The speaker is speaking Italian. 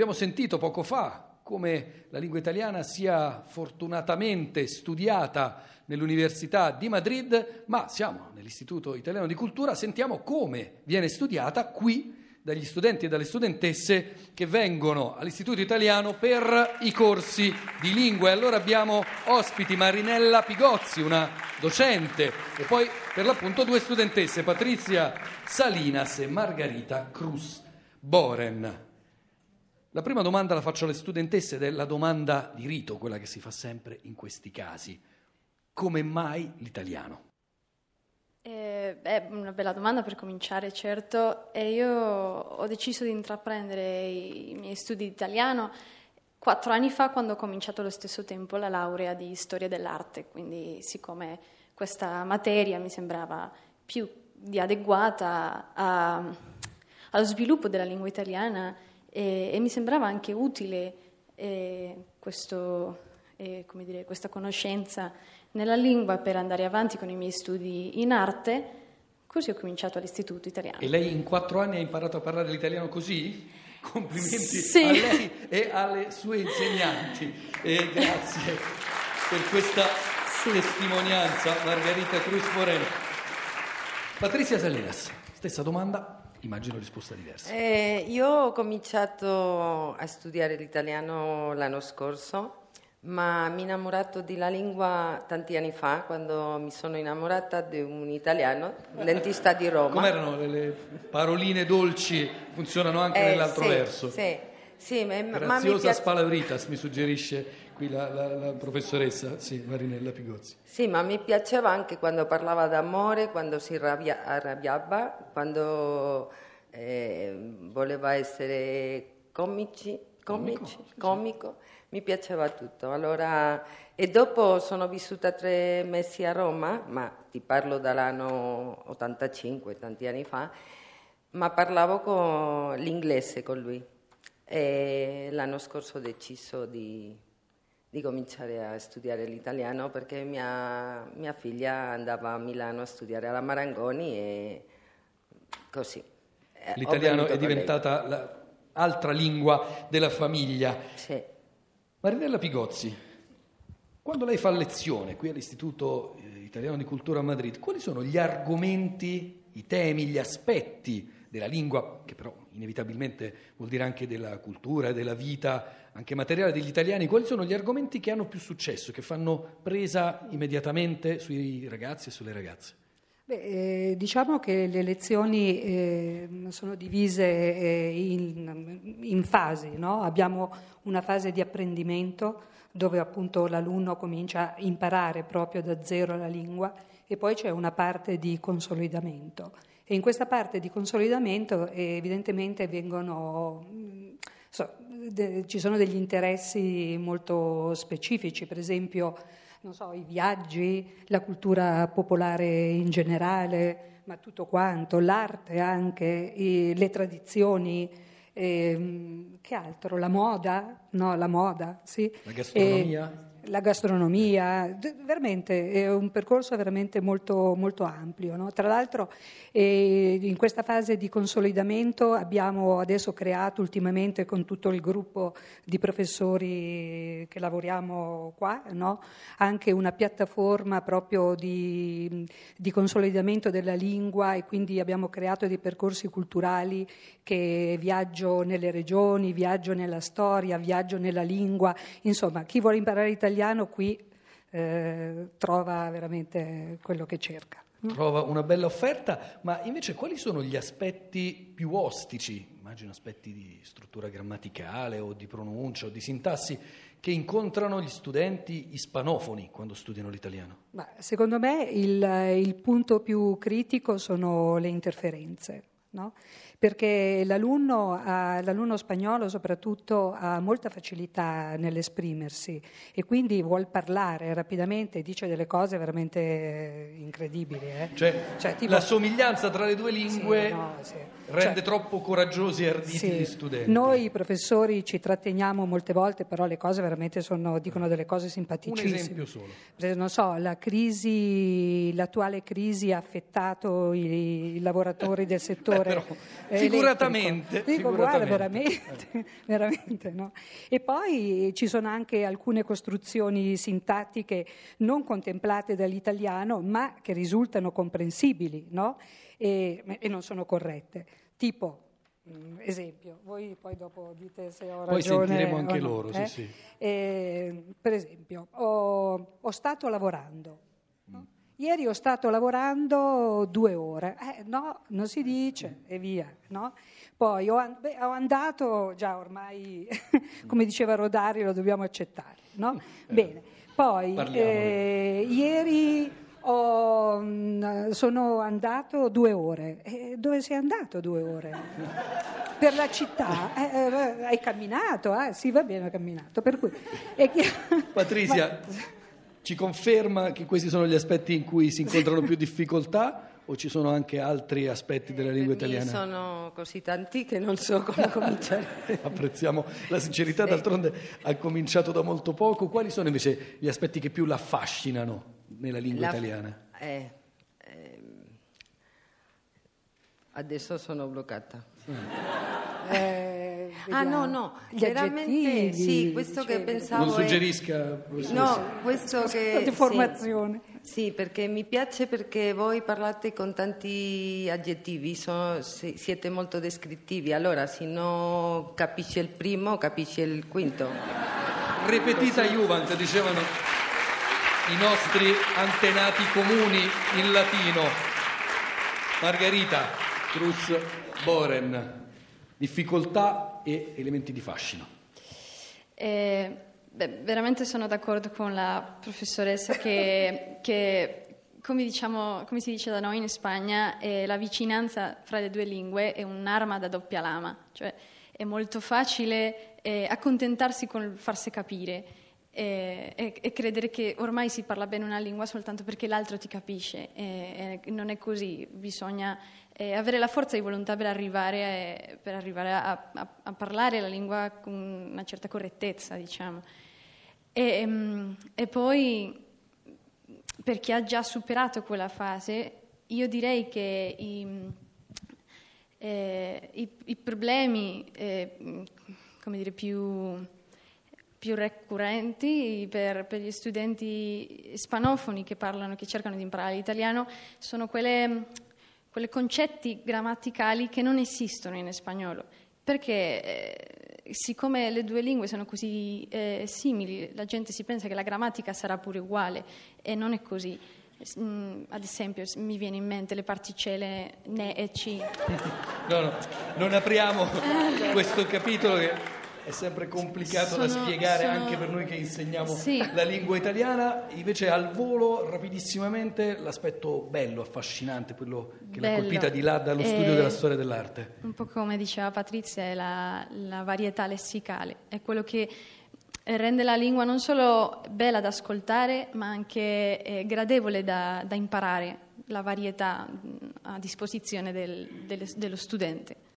Abbiamo sentito poco fa come la lingua italiana sia fortunatamente studiata nell'Università di Madrid, ma siamo nell'Istituto Italiano di Cultura, sentiamo come viene studiata qui dagli studenti e dalle studentesse che vengono all'Istituto Italiano per i corsi di lingua. E allora abbiamo ospiti Marinella Pigozzi, una docente, e poi per l'appunto due studentesse, Patrizia Salinas e Margarita Cruz Boren. La prima domanda la faccio alle studentesse ed è la domanda di rito, quella che si fa sempre in questi casi. Come mai l'italiano? Eh, è una bella domanda per cominciare, certo. E io ho deciso di intraprendere i miei studi di italiano quattro anni fa quando ho cominciato allo stesso tempo la laurea di storia dell'arte, quindi siccome questa materia mi sembrava più di adeguata a, allo sviluppo della lingua italiana e, e mi sembrava anche utile eh, questo, eh, dire, questa conoscenza nella lingua per andare avanti con i miei studi in arte, così ho cominciato all'Istituto Italiano. E lei in quattro anni ha imparato a parlare l'italiano così? Complimenti sì. a lei e alle sue insegnanti. E grazie per questa sì. testimonianza, Margherita Cruz Moreno. Patrizia Salinas, stessa domanda, immagino risposta diversa. Eh, io ho cominciato a studiare l'italiano l'anno scorso ma mi ho innamorato della lingua tanti anni fa, quando mi sono innamorata di un italiano, un dentista di Roma. Come erano le paroline dolci? Funzionano anche eh, nell'altro sì, verso. Sì, sì ma, Graziosa ma mi piace... spalabritas, mi suggerisce qui la, la, la, professoressa, sì, Marinella Pigozzi. Sì, ma mi piaceva anche quando parlava d'amore, quando si arrabbia, arrabbiava, quando eh, voleva essere comici, comici, comico. comico mi piaceva tutto. Allora, e dopo sono vissuta tre mesi a Roma, ma ti parlo dall'anno 85, tanti anni fa, ma parlavo con l'inglese con lui. E l'anno scorso ho deciso di, di cominciare a studiare l'italiano perché mia, mia, figlia andava a Milano a studiare alla Marangoni e così. L'italiano è diventata l'altra lingua della famiglia. Sì. Marinella Pigozzi, quando lei fa lezione qui all'Istituto eh, Italiano di Cultura a Madrid, quali sono gli argomenti, i temi, gli aspetti della lingua, che però inevitabilmente vuol dire anche della cultura della vita anche materiale degli italiani, quali sono gli argomenti che hanno più successo, che fanno presa immediatamente sui ragazzi e sulle ragazze? Beh, eh, diciamo che le lezioni eh, sono divise eh, in, in, fasi, no? abbiamo una fase di apprendimento dove appunto l'alunno comincia a imparare proprio da zero la lingua e poi c'è una parte di consolidamento. E in questa parte di consolidamento eh, evidentemente vengono, so, de, ci sono degli interessi molto specifici, per esempio non so, i viaggi, la cultura popolare in generale, ma tutto quanto, l'arte anche, le tradizioni, eh, che altro? La moda? No, la moda, sì. La gastronomia? E, la gastronomia, veramente è un percorso veramente molto, molto ampio. No? Tra l'altro eh, in questa fase di consolidamento abbiamo adesso creato ultimamente con tutto il gruppo di professori che lavoriamo qua no? anche una piattaforma proprio di, di consolidamento della lingua e quindi abbiamo creato dei percorsi culturali che viaggio nelle regioni, viaggio nella storia, viaggio nella lingua, insomma chi vuole imparare italiano italiano qui eh, trova veramente quello che cerca. Trova una bella offerta, ma invece quali sono gli aspetti più ostici, immagino aspetti di struttura grammaticale o di pronuncia o di sintassi, che incontrano gli studenti ispanofoni quando studiano l'italiano? Ma secondo me il, il punto più critico sono le interferenze. No? Perché l'alunno, l'alunno, spagnolo soprattutto ha molta facilità nell'esprimersi e quindi vuol parlare rapidamente e dice delle cose veramente incredibili. Eh? Cioè, cioè tipo... la somiglianza tra le due lingue sì, no, sì. rende cioè, troppo coraggiosi e arditi sì. gli studenti. Noi professori ci tratteniamo molte volte, però le cose veramente sono, dicono delle cose simpaticissime. Un esempio solo. Non so, la crisi, l'attuale crisi ha affettato i, i lavoratori del settore. Beh, però Figuratamente. Dico, guarda, veramente, veramente no? E poi ci sono anche alcune costruzioni sintattiche non contemplate dall'italiano, ma che risultano comprensibili, no? e, e non sono corrette. Tipo, Mm, esempio, voi poi dopo dite se ho ragione. Poi sentiremo anche no, loro, eh? sì, sì. Eh, per esempio, ho, ho stato lavorando. Ieri ho stato lavorando due ore. Eh, no, non si dice e via. No? Poi ho, andato, già ormai, come diceva Rodari, lo dobbiamo accettare. No? Eh, Bene, poi eh, ieri ho, mm, sono andato due ore. E dove sei andato due ore? per la città. Eh, eh, hai camminato? Eh? Sì, va bene, ho camminato. Per cui, Patrizia, Ma... ci conferma che questi sono gli aspetti in cui si incontrano più difficoltà? O ci sono anche altri aspetti della lingua italiana? Sono così tanti che non so come cominciare. Apprezziamo la sincerità, d'altronde ha cominciato da molto poco. Quali sono invece gli aspetti che più l'affascinano? nella lingua La, italiana? Eh, eh, adesso sono bloccata. Eh, ah no, no, veramente sì, questo che pensavo... Non suggerisca... È... No, questo che... Deformazione. Sì, sì, perché mi piace perché voi parlate con tanti aggettivi, sono, siete molto descrittivi, allora se non capisci il primo, capisci il quinto. Ripetita Juvent, dicevano i nostri antenati comuni in latino. Margherita Cruz Boren, difficoltà e elementi di fascino. Eh, beh, veramente sono d'accordo con la professoressa che, che come, diciamo, come, si dice da noi in Spagna, eh, la vicinanza fra le due lingue è un'arma da doppia lama, cioè è molto facile eh, accontentarsi con farsi capire e, e, e, credere che ormai si parla bene una lingua soltanto perché l'altro ti capisce. E, non è così, bisogna eh, avere la forza di volontà per arrivare, per arrivare a, a, a, parlare la lingua con una certa correttezza, diciamo. Mm, e, poi, per chi ha già superato quella fase, io direi che i, eh, i, i problemi, eh, come dire, più più ricorrenti per, per, gli studenti ispanofoni che parlano, che cercano di imparare l'italiano, sono quelle, quelle concetti grammaticali che non esistono in spagnolo, perché eh, siccome le due lingue sono così eh, simili, la gente si pensa che la grammatica sarà pure uguale e non è così. Mm, ad esempio, mi viene in mente le particelle ne e ci. No, no, non apriamo questo capitolo che è sempre complicato sono, da spiegare sono... anche per noi che insegniamo sì. la lingua italiana, invece al volo rapidissimamente l'aspetto bello, affascinante, quello che bello. l'ha colpita di là dallo studio della storia dell'arte. Un po' come diceva Patrizia, è la, la varietà lessicale, è quello che rende la lingua non solo bella da ascoltare, ma anche eh, gradevole da, da, imparare, la varietà a disposizione del, dello studente.